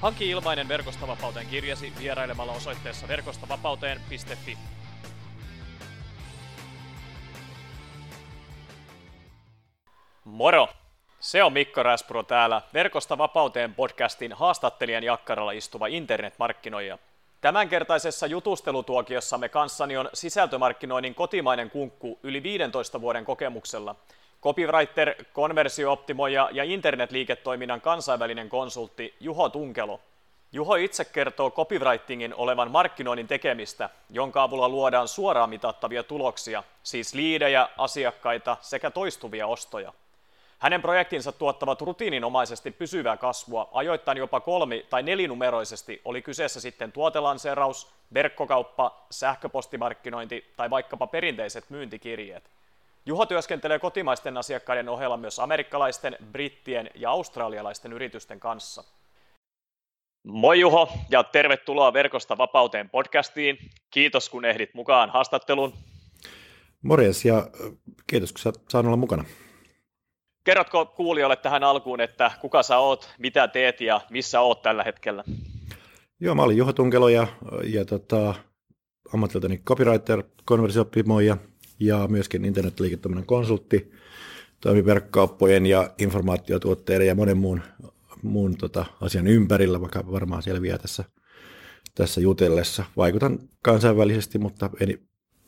Hanki ilmainen Verkostavapauteen kirjasi vierailemalla osoitteessa verkostavapauteen.fi. Moro! Se on Mikko Räspuro täällä Verkosta vapauteen podcastin haastattelijan jakkaralla istuva internetmarkkinoija. Tämänkertaisessa jutustelutuokiossamme kanssani on sisältömarkkinoinnin kotimainen kunkku yli 15 vuoden kokemuksella – Copywriter, konversiooptimoija ja internetliiketoiminnan kansainvälinen konsultti Juho Tunkelo. Juho itse kertoo copywritingin olevan markkinoinnin tekemistä, jonka avulla luodaan suoraan mitattavia tuloksia, siis liidejä, asiakkaita sekä toistuvia ostoja. Hänen projektinsa tuottavat rutiininomaisesti pysyvää kasvua, ajoittain jopa kolmi- tai nelinumeroisesti, oli kyseessä sitten tuotelanseeraus, verkkokauppa, sähköpostimarkkinointi tai vaikkapa perinteiset myyntikirjeet. Juho työskentelee kotimaisten asiakkaiden ohella myös amerikkalaisten, brittien ja australialaisten yritysten kanssa. Moi Juho ja tervetuloa Verkosta vapauteen podcastiin. Kiitos kun ehdit mukaan haastatteluun. Morjes ja kiitos kun saan olla mukana. Kerrotko kuulijoille tähän alkuun, että kuka sä oot, mitä teet ja missä oot tällä hetkellä? Joo, mä olin Juho Tunkelo ja, ja tota, ammatiltani copywriter, konversiopimoija ja myöskin internetliiketoiminnan konsultti, toimi verkkokauppojen ja informaatiotuotteiden ja monen muun, muun tota, asian ympärillä, vaikka varmaan selviää tässä, tässä jutellessa. Vaikutan kansainvälisesti, mutta eni,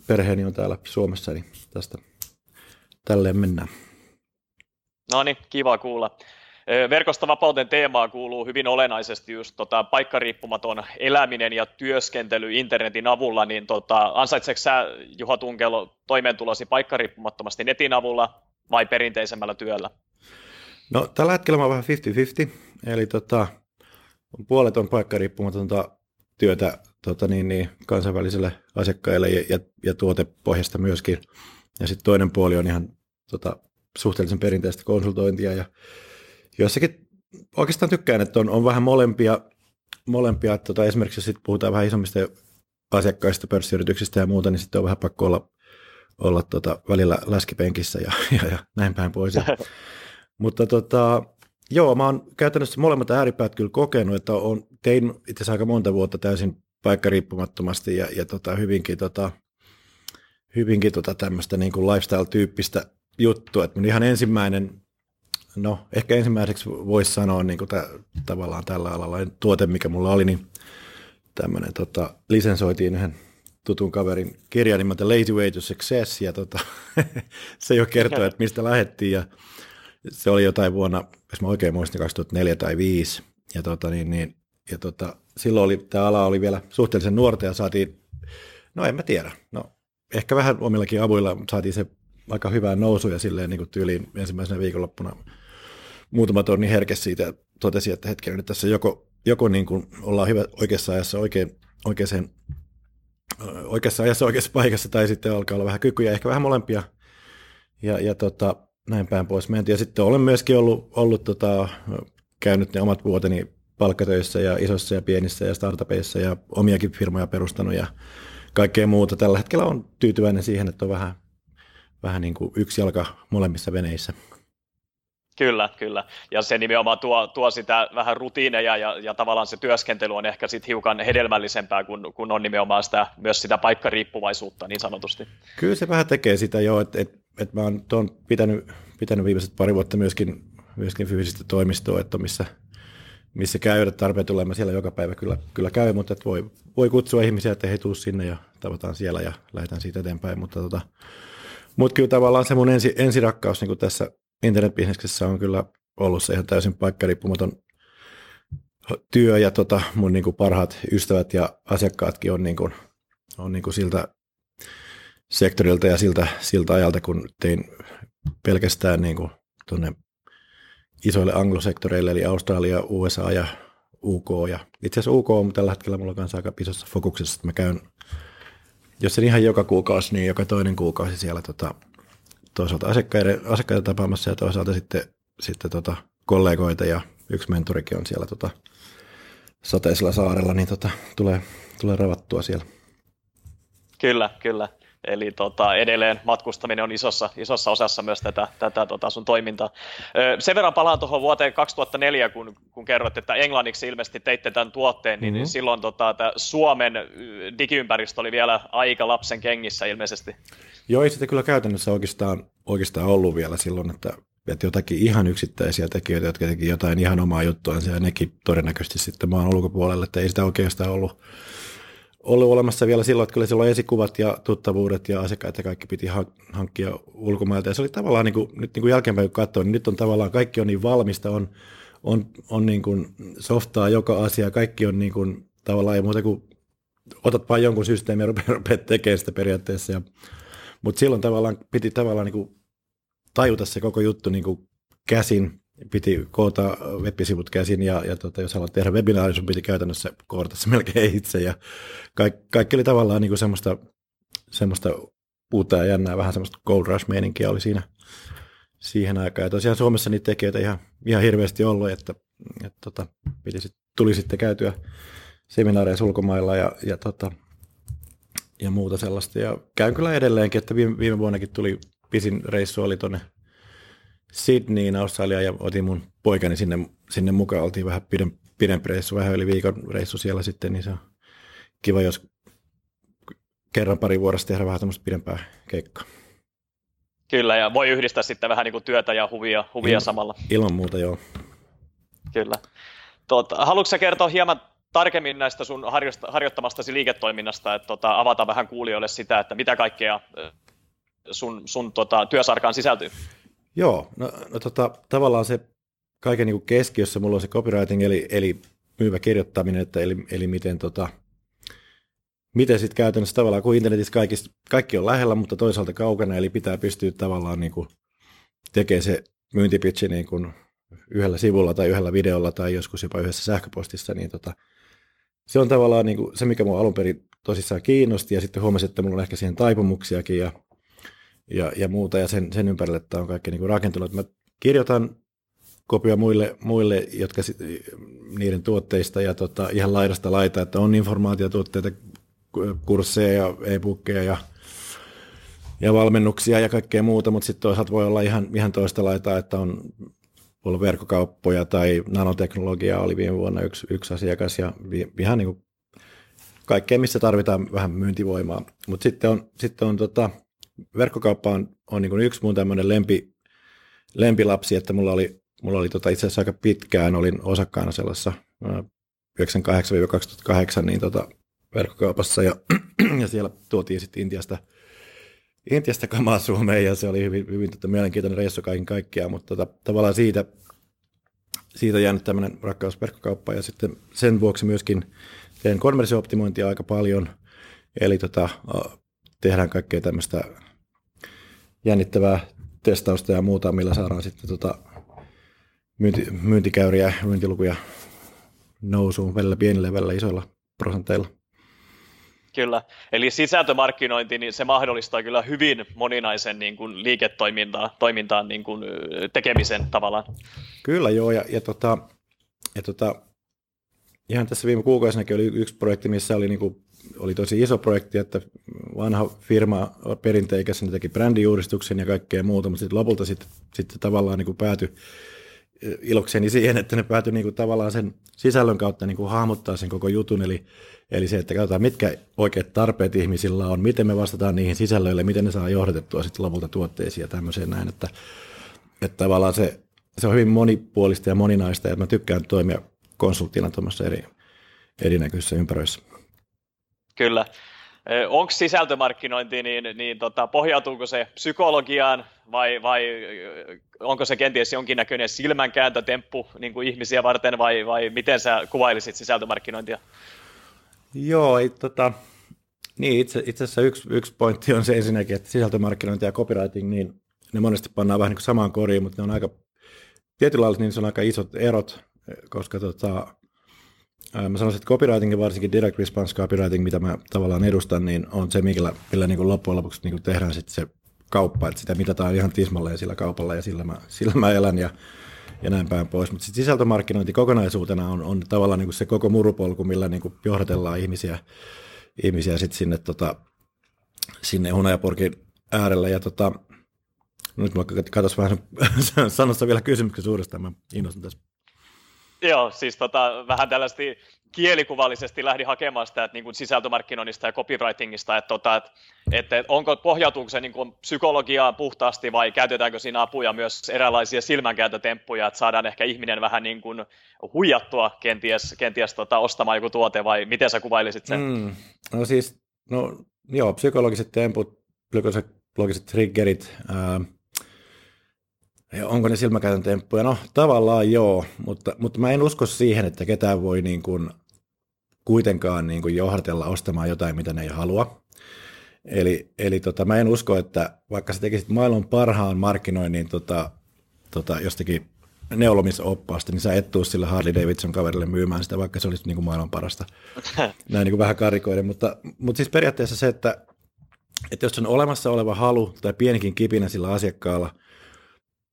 perheeni on täällä Suomessa, niin tästä tälleen mennään. No niin, kiva kuulla. Verkosta vapauteen teemaa kuuluu hyvin olennaisesti just tota, paikkariippumaton eläminen ja työskentely internetin avulla, niin tota, ansaitseeko sä Juha Tunkelo toimeentulosi paikkariippumattomasti netin avulla vai perinteisemmällä työllä? No tällä hetkellä mä oon vähän 50-50, eli tota, puolet on paikkariippumatonta työtä tota niin, niin, kansainvälisille asiakkaille ja, ja, ja tuotepohjasta myöskin. Ja sitten toinen puoli on ihan tota, suhteellisen perinteistä konsultointia ja Jossakin oikeastaan tykkään, että on, on vähän molempia, molempia että tota, esimerkiksi jos sit puhutaan vähän isommista asiakkaista, pörssiyrityksistä ja muuta, niin sitten on vähän pakko olla, olla tota, välillä läskipenkissä ja, ja, ja näin päin pois. Mutta tota, joo, mä oon käytännössä molemmat ääripäät kyllä kokenut, että on, tein itse asiassa aika monta vuotta täysin paikkariippumattomasti ja, ja tota, hyvinkin, tota, hyvinkin tota tämmöistä niin kuin lifestyle-tyyppistä juttua. Että mun ihan ensimmäinen No, ehkä ensimmäiseksi voisi sanoa niin kuin t- tavallaan tällä alalla tuote, mikä mulla oli, niin tämmöinen tota, lisensoitiin yhden tutun kaverin kirja nimeltä Lazy Way to Success, ja tota, se jo kertoo, että mistä lähdettiin, ja se oli jotain vuonna, jos mä oikein muistin, 2004 tai 2005, ja, tota, niin, niin, ja tota, silloin oli, tämä ala oli vielä suhteellisen nuorta, ja saatiin, no en mä tiedä, no ehkä vähän omillakin avuilla saatiin se aika hyvää nousuja silleen niin kuin tyyliin ensimmäisenä viikonloppuna muutama tonni herke siitä ja totesi, että hetken nyt tässä joko, joko niin kuin ollaan hyvä oikeassa ajassa oikein, oikeaan, oikeassa ajassa oikeassa paikassa tai sitten alkaa olla vähän kykyjä, ehkä vähän molempia ja, ja tota, näin päin pois mentiin. Ja sitten olen myöskin ollut, ollut tota, käynyt ne omat vuoteni palkkatöissä ja isossa ja pienissä ja startupeissa ja omiakin firmoja perustanut ja kaikkea muuta. Tällä hetkellä on tyytyväinen siihen, että on vähän, vähän niin kuin yksi jalka molemmissa veneissä. Kyllä, kyllä. Ja se nimenomaan tuo, tuo sitä vähän rutiineja ja, ja tavallaan se työskentely on ehkä sitten hiukan hedelmällisempää, kun, kun on nimenomaan sitä, myös sitä paikkariippuvaisuutta niin sanotusti. Kyllä se vähän tekee sitä jo, että et, et mä oon pitänyt, pitänyt viimeiset pari vuotta myöskin, myöskin fyysistä toimistoa, että missä, missä käydä tarpeen tulee, mä siellä joka päivä kyllä, kyllä käyn, mutta et voi, voi kutsua ihmisiä, että he tuu sinne ja tavataan siellä ja lähdetään siitä eteenpäin, mutta tota, mutta kyllä tavallaan se mun ensi, ensirakkaus niin tässä internetbisneksessä on kyllä ollut se ihan täysin paikkariippumaton työ ja tota, mun niin kuin parhaat ystävät ja asiakkaatkin on, niin kuin, on niin kuin siltä sektorilta ja siltä, siltä ajalta, kun tein pelkästään niin kuin tuonne isoille anglosektoreille, eli Australia, USA ja UK. Ja itse asiassa UK on tällä hetkellä mulla kanssa aika isossa fokuksessa, että mä käyn, jos en ihan joka kuukausi, niin joka toinen kuukausi siellä tota, toisaalta asiakkaita, tapaamassa ja toisaalta sitten, sitten tota, kollegoita ja yksi mentorikin on siellä tota, sateisella saarella, niin tota, tulee, tulee ravattua siellä. Kyllä, kyllä. Eli tota, edelleen matkustaminen on isossa, isossa osassa myös tätä, tätä tota sun toimintaa. Sen verran palaan tuohon vuoteen 2004, kun, kun kerroit, että englanniksi ilmeisesti teitte tämän tuotteen, niin mm-hmm. silloin tota, Suomen digiympäristö oli vielä aika lapsen kengissä ilmeisesti. Joo, ei sitä kyllä käytännössä oikeastaan, oikeastaan ollut vielä silloin, että, että jotakin ihan yksittäisiä tekijöitä, jotka teki jotain ihan omaa juttuaan, ja nekin todennäköisesti sitten maan ulkopuolelle, että ei sitä oikeastaan ollut ollut olemassa vielä silloin, että kyllä silloin esikuvat ja tuttavuudet ja asiakkaat ja kaikki piti hankkia ulkomailta. Ja se oli tavallaan, niin kuin, nyt niin kuin jälkeenpäin kun katsoo, niin nyt on tavallaan kaikki on niin valmista, on, on, on niin kuin softaa joka asia, kaikki on niin kuin, tavallaan ei muuta kuin otat vain jonkun systeemin ja rupeat tekemään sitä periaatteessa. Ja, mutta silloin tavallaan piti tavallaan niin kuin tajuta se koko juttu niin kuin käsin piti koota web-sivut käsin ja, ja tota, jos haluat tehdä webinaari, sun piti käytännössä koodata se melkein itse ja kaikki, kaikki oli tavallaan niin kuin semmoista, semmoista uutta ja jännää, vähän semmoista gold rush-meininkiä oli siinä siihen aikaan. Ja tosiaan Suomessa niitä tekijöitä ihan, ihan hirveästi ollut, että, että tota, piti sit, tuli sitten käytyä seminaareissa ulkomailla ja, ja, tota, ja muuta sellaista. Ja käyn kyllä edelleenkin, että viime, viime vuonnakin tuli pisin reissu oli tuonne Sydneyin Australia ja otin mun poikani sinne, sinne mukaan. Oltiin vähän pidempi, pidempi reissu, vähän yli viikon reissu siellä sitten, niin se on kiva, jos kerran pari vuodesta tehdä vähän tämmöistä pidempää keikkaa. Kyllä, ja voi yhdistää sitten vähän niin kuin työtä ja huvia, huvia Il, samalla. Ilman muuta, joo. Kyllä. Tuota, haluatko kertoa hieman tarkemmin näistä sun harjoittamastasi liiketoiminnasta, että tota, avata vähän kuulijoille sitä, että mitä kaikkea sun, sun tota, työsarkaan sisältyy? Joo, no, no tota, tavallaan se kaiken niin keskiössä mulla on se copywriting, eli, eli myyvä kirjoittaminen, että eli, eli miten, tota, miten sitten käytännössä tavallaan, kun internetissä kaikki, kaikki on lähellä, mutta toisaalta kaukana, eli pitää pystyä tavallaan niin kuin tekemään se myyntipitchi niin kuin yhdellä sivulla tai yhdellä videolla tai joskus jopa yhdessä sähköpostissa, niin tota, se on tavallaan niin kuin se, mikä mua alun perin tosissaan kiinnosti, ja sitten huomasin, että mulla on ehkä siihen taipumuksiakin, ja ja, ja muuta, ja sen, sen ympärille tämä on kaikki niin kuin rakentunut. Mä kirjoitan kopia muille, muille jotka niiden tuotteista ja tota, ihan laidasta laita, että on informaatiotuotteita, kursseja ja e-bookeja ja, ja valmennuksia ja kaikkea muuta, mutta sitten toisaalta voi olla ihan, ihan toista laitaa, että on ollut verkkokauppoja tai nanoteknologiaa oli viime vuonna yksi, yksi asiakas ja ihan niin kuin kaikkea, missä tarvitaan vähän myyntivoimaa. Mutta sitten on, sitten on tota, verkkokauppa on, on niin yksi mun tämmöinen lempi, lempilapsi, että mulla oli, mulla oli tota itse asiassa aika pitkään, olin osakkaana sellaisessa 98-2008 niin tota, verkkokaupassa ja, ja siellä tuotiin sitten Intiasta, Intiasta kamaa Suomeen ja se oli hyvin, hyvin tota, mielenkiintoinen reissu kaiken kaikkiaan, mutta tota, tavallaan siitä, siitä jäänyt tämmöinen rakkaus ja sitten sen vuoksi myöskin teen konversiooptimointia aika paljon, eli tota, tehdään kaikkea tämmöistä jännittävää testausta ja muuta, millä saadaan sitten tota myynti, myyntikäyriä ja myyntilukuja nousuun välillä pienillä, välillä isoilla prosenteilla. Kyllä, eli sisältömarkkinointi, niin se mahdollistaa kyllä hyvin moninaisen niin kuin liiketoimintaan toimintaan, niin kuin, tekemisen tavallaan. Kyllä joo, ja, ja, tota, ja tota, ihan tässä viime kuukausinakin oli yksi projekti, missä oli niin kuin oli tosi iso projekti, että vanha firma perinteikäs ne teki brändijuuristuksen ja kaikkea muuta, mutta sitten lopulta sitten, sitten tavallaan niin kuin päätyi eh, ilokseni siihen, että ne päätyi niin kuin tavallaan sen sisällön kautta niin kuin hahmottaa sen koko jutun, eli, eli se, että katsotaan mitkä oikeat tarpeet ihmisillä on, miten me vastataan niihin sisällöille, miten ne saa johdatettua sitten lopulta tuotteisiin ja tämmöiseen näin, että, että tavallaan se, se on hyvin monipuolista ja moninaista, ja mä tykkään toimia konsulttina tuommoisessa eri, erinäköisissä ympäröissä. Kyllä. Onko sisältömarkkinointi, niin, niin tota, pohjautuuko se psykologiaan vai, vai onko se kenties jonkinnäköinen silmänkääntötemppu niin kuin ihmisiä varten vai, vai miten sä kuvailisit sisältömarkkinointia? Joo, ei, tota, niin itse, itse asiassa yksi, yksi pointti on se ensinnäkin, että sisältömarkkinointi ja copywriting, niin ne monesti pannaan vähän niin kuin samaan koriin, mutta ne on aika, tietyllä lailla niin se on aika isot erot, koska tota, mä sanoisin, että copywriting varsinkin direct response copywriting, mitä mä tavallaan edustan, niin on se, millä, millä niin kuin loppujen lopuksi niin kuin tehdään sitten se kauppa, että sitä mitataan ihan tismalleen sillä kaupalla ja sillä mä, sillä mä elän ja, ja näin päin pois. Mutta sitten sisältömarkkinointi kokonaisuutena on, on tavallaan niin kuin se koko murupolku, millä niin kuin johdatellaan ihmisiä, ihmisiä sit sinne, tota, sinne hunajapurkin äärelle. Ja tota, nyt mä katsoin vähän sanossa vielä kysymyksen suuresta, mä innostun tässä. Joo, siis tota, vähän tällaisesti kielikuvallisesti lähdin hakemaan sitä että niin kuin sisältömarkkinoinnista ja copywritingista, että, tota, että, että onko, pohjautuuko se niin kuin psykologiaan puhtaasti vai käytetäänkö siinä apuja myös eräänlaisia silmänkääntötemppuja, että saadaan ehkä ihminen vähän niin kuin huijattua kenties, kenties tota, ostamaan joku tuote vai miten sä kuvailisit sen? Mm, no siis, no joo, psykologiset temput, psykologiset triggerit, ää, ja onko ne silmäkäytön temppuja? No tavallaan joo, mutta, mutta mä en usko siihen, että ketään voi niin kuin kuitenkaan niin kuin johdatella ostamaan jotain, mitä ne ei halua. Eli, eli tota, mä en usko, että vaikka sä tekisit maailman parhaan markkinoinnin tota, tota, jostakin neulomisoppaasta, niin sä et tuu sille Harley Davidson kaverille myymään sitä, vaikka se olisi niin kuin maailman parasta. Näin niin kuin vähän karikoiden, mutta, mutta siis periaatteessa se, että, että jos on olemassa oleva halu tai pienikin kipinä sillä asiakkaalla –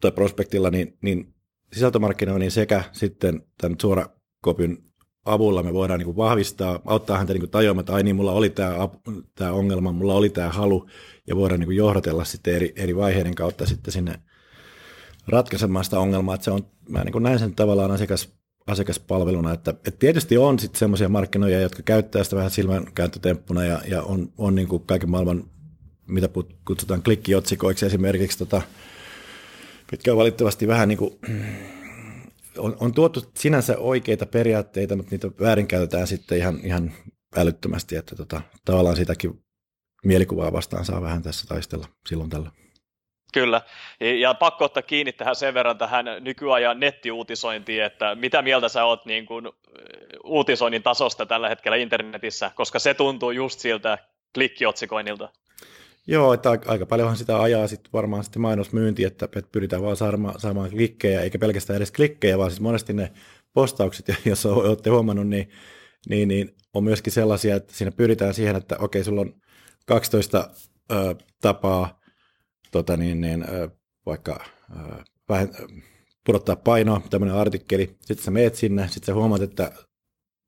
tai prospektilla, niin, niin sisältömarkkinoinnin sekä sitten tämän suorakopyn avulla me voidaan niin kuin vahvistaa, auttaa häntä niin kuin tajuamaan, että ai niin, mulla oli tämä, tämä ongelma, mulla oli tämä halu, ja voidaan niin kuin johdatella sitten eri, eri vaiheiden kautta sitten sinne ratkaisemaan sitä ongelmaa, että se on, mä niin kuin näen sen tavallaan asiakas, asiakaspalveluna, että, että tietysti on sitten semmoisia markkinoja, jotka käyttää sitä vähän silmänkääntötemppuna ja, ja on, on niin kuin kaiken maailman, mitä kutsutaan klikkiotsikoiksi esimerkiksi tota, mitkä on valitettavasti vähän niin kuin, on, on tuotu sinänsä oikeita periaatteita, mutta niitä väärinkäytetään sitten ihan, ihan älyttömästi, että tota, tavallaan sitäkin mielikuvaa vastaan saa vähän tässä taistella silloin tällä. Kyllä, ja pakko ottaa kiinni tähän sen verran tähän nykyajan nettiuutisointiin, että mitä mieltä sä oot niin kuin uutisoinnin tasosta tällä hetkellä internetissä, koska se tuntuu just siltä klikkiotsikoinnilta. Joo, että aika paljonhan sitä ajaa sitten varmaan sitten mainosmyynti, että, että pyritään vaan saamaan, saamaan klikkejä, eikä pelkästään edes klikkejä, vaan siis monesti ne postaukset, jos olette huomannut, niin, niin, niin on myöskin sellaisia, että siinä pyritään siihen, että okei, sulla on 12 ö, tapaa tota niin, niin, ö, vaikka ö, vähän, pudottaa painoa, tämmöinen artikkeli, sitten sä meet sinne, sitten sä huomaat, että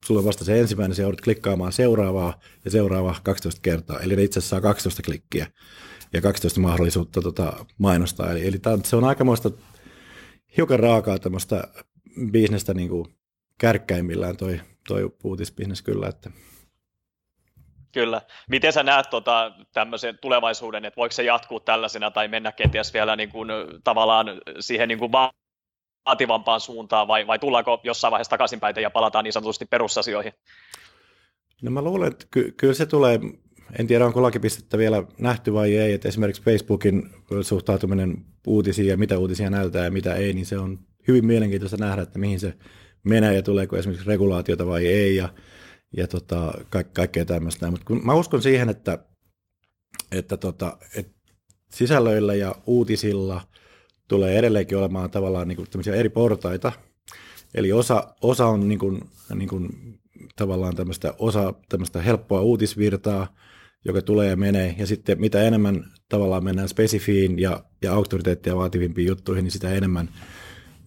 sulla on vasta se ensimmäinen, se joudut klikkaamaan seuraavaa ja seuraavaa 12 kertaa. Eli ne itse asiassa saa 12 klikkiä ja 12 mahdollisuutta tota, mainostaa. Eli, eli tämä, se on aikamoista hiukan raakaa tämmöistä bisnestä niin kuin kärkkäimmillään toi, toi uutisbisnes kyllä. Että. Kyllä. Miten sä näet tota, tämmöisen tulevaisuuden, että voiko se jatkuu tällaisena tai mennä kenties vielä niin kuin, tavallaan siihen niin kuin vaativampaan suuntaan vai, vai tullaanko jossain vaiheessa takaisinpäin ja palataan niin sanotusti perusasioihin? No mä luulen, että ky- kyllä se tulee, en tiedä onko lakipistettä vielä nähty vai ei, että esimerkiksi Facebookin suhtautuminen uutisiin ja mitä uutisia näyttää ja mitä ei, niin se on hyvin mielenkiintoista nähdä, että mihin se menee ja tuleeko esimerkiksi regulaatiota vai ei ja, ja tota, ka- kaikkea tämmöistä. Mutta mä uskon siihen, että, että, tota, että sisällöillä ja uutisilla – tulee edelleenkin olemaan tavallaan niin kuin eri portaita. Eli osa, osa on niin kuin, niin kuin, tavallaan tämmöistä, osa tämmöistä helppoa uutisvirtaa, joka tulee ja menee, ja sitten mitä enemmän tavallaan mennään spesifiin ja, ja auktoriteettia vaativimpiin juttuihin, niin sitä enemmän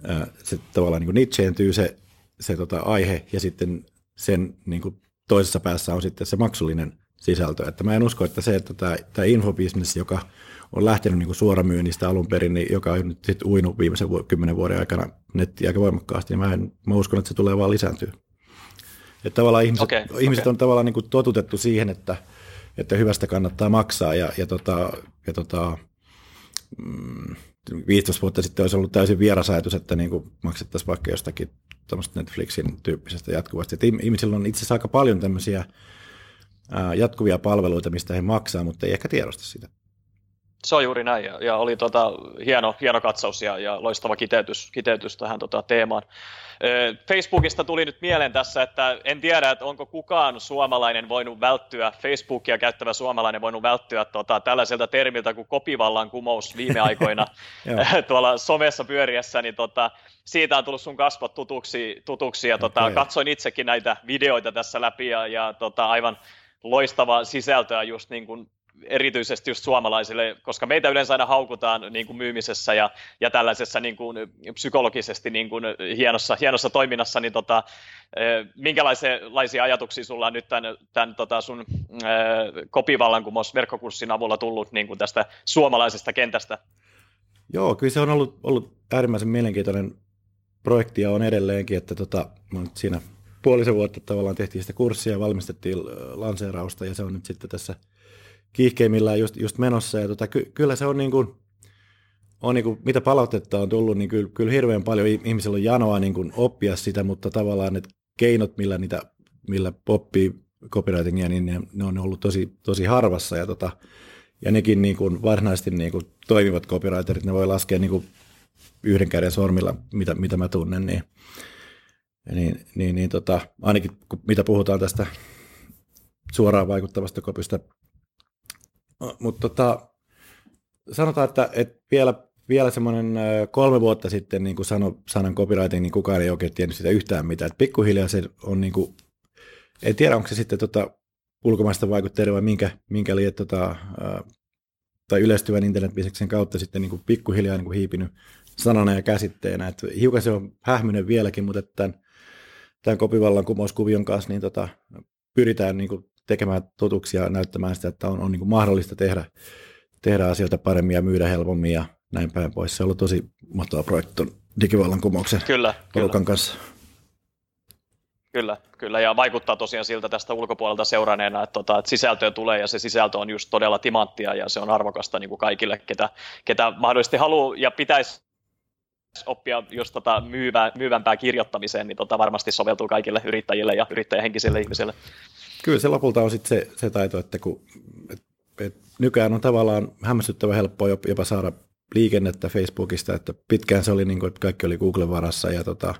ää, se tavallaan niin nitseentyy se, se tota, aihe, ja sitten sen niin kuin toisessa päässä on sitten se maksullinen sisältö. Että mä en usko, että se, että tämä, tämä infobisnes, joka on lähtenyt niin kuin suoramyynnistä alun perin, niin joka on nyt sitten uinut viimeisen kymmenen vuoden aikana nettiä aika voimakkaasti, niin mä, en, mä uskon, että se tulee vaan lisääntyä. Että tavallaan ihmiset, okay, ihmiset okay. on tavallaan niin kuin totutettu siihen, että, että hyvästä kannattaa maksaa ja, ja, tota, ja tota, 15 mm, vuotta sitten olisi ollut täysin vieras ajatus, että niin kuin maksettaisiin vaikka jostakin Netflixin tyyppisestä jatkuvasti. Että ihmisillä on itse asiassa aika paljon tämmöisiä jatkuvia palveluita, mistä he maksaa, mutta ei ehkä tiedosta sitä. Se on juuri näin, ja, ja oli tota, hieno, hieno katsaus ja, ja loistava kiteytys, kiteytys tähän tota, teemaan. Facebookista tuli nyt mieleen tässä, että en tiedä, että onko kukaan suomalainen voinut välttyä, Facebookia käyttävä suomalainen voinut välttyä tota, tällaiselta termiltä kuin kopivallan kumous viime aikoina tuolla somessa pyöriessä, niin tota, siitä on tullut sun kasvot tutuksi, tutuksi ja tota, okay. katsoin itsekin näitä videoita tässä läpi ja, ja tota, aivan loistavaa sisältöä just niin kuin erityisesti just suomalaisille, koska meitä yleensä aina haukutaan niin kuin myymisessä ja, ja tällaisessa niin kuin psykologisesti niin kuin hienossa, hienossa toiminnassa, niin tota, eh, minkälaisia ajatuksia sulla on nyt tämän, tämän tota sun äh, kopivallankumous verkkokurssin avulla tullut niin kuin tästä suomalaisesta kentästä? Joo, kyllä se on ollut, ollut äärimmäisen mielenkiintoinen projekti ja on edelleenkin, että tota, siinä puolisen vuotta tavallaan tehtiin sitä kurssia ja valmistettiin lanseerausta ja se on nyt sitten tässä – kiihkeimmillään just, just menossa. Ja tota, ky, kyllä se on niin kuin, on niin kuin, mitä palautetta on tullut, niin kyllä, kyllä hirveän paljon ihmisillä on janoa niin kuin oppia sitä, mutta tavallaan ne keinot, millä, niitä, millä oppii copywritingia, niin ne, ne on ollut tosi, tosi harvassa. Ja, tota, ja nekin niin kuin varsinaisesti niin kuin toimivat copywriterit, ne voi laskea niin kuin yhden käden sormilla, mitä, mitä mä tunnen, niin, niin, niin, niin tota, ainakin kun, mitä puhutaan tästä suoraan vaikuttavasta kopista mutta tota, sanotaan, että, että vielä, vielä semmoinen kolme vuotta sitten, niin kuin sano, sanan copywriting, niin kukaan ei oikein tiennyt sitä yhtään mitään. Et pikkuhiljaa se on, niin kuin, en tiedä onko se sitten tota, ulkomaista vaikutteita vai minkä, minkä liian tota, tai yleistyvän internetbisneksen kautta sitten niin kuin pikkuhiljaa niin kuin hiipinyt sanana ja käsitteenä. Et hiukan se on hähmyinen vieläkin, mutta tämän, tämän kopivallan kumouskuvion kanssa niin tota, pyritään niin kuin tekemään totuksia näyttämään sitä, että on, on niin kuin mahdollista tehdä, tehdä asioita paremmin ja myydä helpommin ja näin päin pois. Se on ollut tosi mahtava projekti tuon digivallankumouksen kyllä, kyllä. kanssa. Kyllä, kyllä, ja vaikuttaa tosiaan siltä tästä ulkopuolelta seuranneena, että, tota, että sisältöä tulee ja se sisältö on just todella timanttia ja se on arvokasta niin kuin kaikille, ketä, ketä mahdollisesti haluaa ja pitäisi oppia just tota myyvää, myyvämpää kirjoittamiseen, niin tota varmasti soveltuu kaikille yrittäjille ja yrittäjähenkisille ihmisille. Kyllä se lopulta on sitten se, se taito, että kun, et, et nykyään on tavallaan hämmästyttävän helppoa jopa saada liikennettä Facebookista, että pitkään se oli niin kuin, että kaikki oli Googlen varassa ja, tota,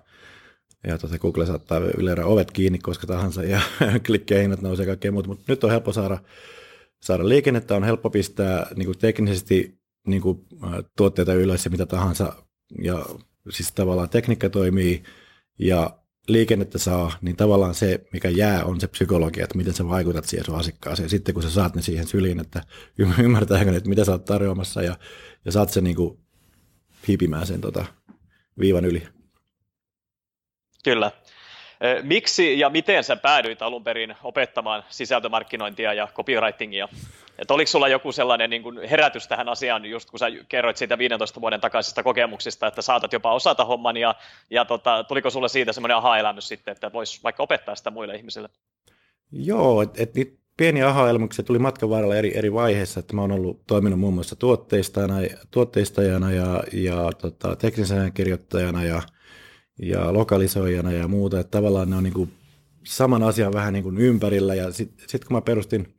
ja tota Google saattaa yleensä ovet kiinni koska tahansa ja klikkeihinnat nousee ja kaikkea muuta, mutta nyt on helppo saada, saada liikennettä, on helppo pistää niin kuin teknisesti niin kuin, tuotteita ylös ja mitä tahansa ja siis tavallaan tekniikka toimii ja liikennettä saa, niin tavallaan se, mikä jää, on se psykologia, että miten sä vaikutat siihen sun asiakkaaseen. Sitten kun sä saat ne siihen syliin, että ymmärtääkö ne, että mitä sä oot tarjoamassa ja, ja saat se niin kuin hipimään sen tota, viivan yli. Kyllä. Miksi ja miten sä päädyit alun perin opettamaan sisältömarkkinointia ja copywritingia? Et oliko sulla joku sellainen niin kuin herätys tähän asiaan, just kun sä kerroit siitä 15 vuoden takaisista kokemuksista, että saatat jopa osata homman, ja, ja tota, tuliko sulle siitä semmoinen aha-elämys sitten, että vois vaikka opettaa sitä muille ihmisille? Joo, että et niitä pieniä aha-elämyksiä tuli matkan varrella eri, eri vaiheissa, että mä oon ollut toiminut muun muassa tuotteistajana, tuotteistajana ja, ja tota, teknisenä kirjoittajana ja, ja lokalisoijana ja muuta, että tavallaan ne on niin kuin saman asian vähän niin kuin ympärillä, ja sitten sit kun mä perustin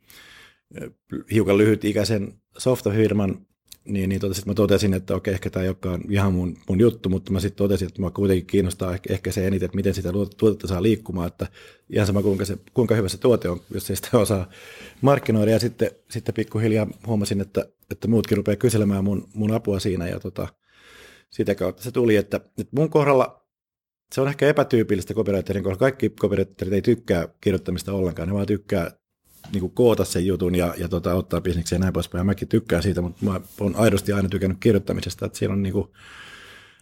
hiukan lyhytikäisen softafirman, niin, niin tota, mä totesin, että okei, ehkä tämä ei olekaan ihan mun, mun juttu, mutta mä sitten totesin, että mä kuitenkin kiinnostaa ehkä, ehkä se eniten, että miten sitä tuotetta saa liikkumaan, että ihan sama kuinka, se, kuinka hyvä se tuote on, jos ei sitä osaa markkinoida. Ja sitten, sitten pikkuhiljaa huomasin, että, että muutkin rupeaa kyselemään mun, mun apua siinä. Ja tota, sitä kautta se tuli, että, että mun kohdalla se on ehkä epätyypillistä copywriterin kohdalla. Kaikki copywriterit ei tykkää kirjoittamista ollenkaan, ne vaan tykkää niin kuin koota sen jutun ja, ja tota, ottaa bisneksiä ja näin poispäin. Ja mäkin tykkään siitä, mutta mä oon aidosti aina tykännyt kirjoittamisesta, että siinä on niin kuin,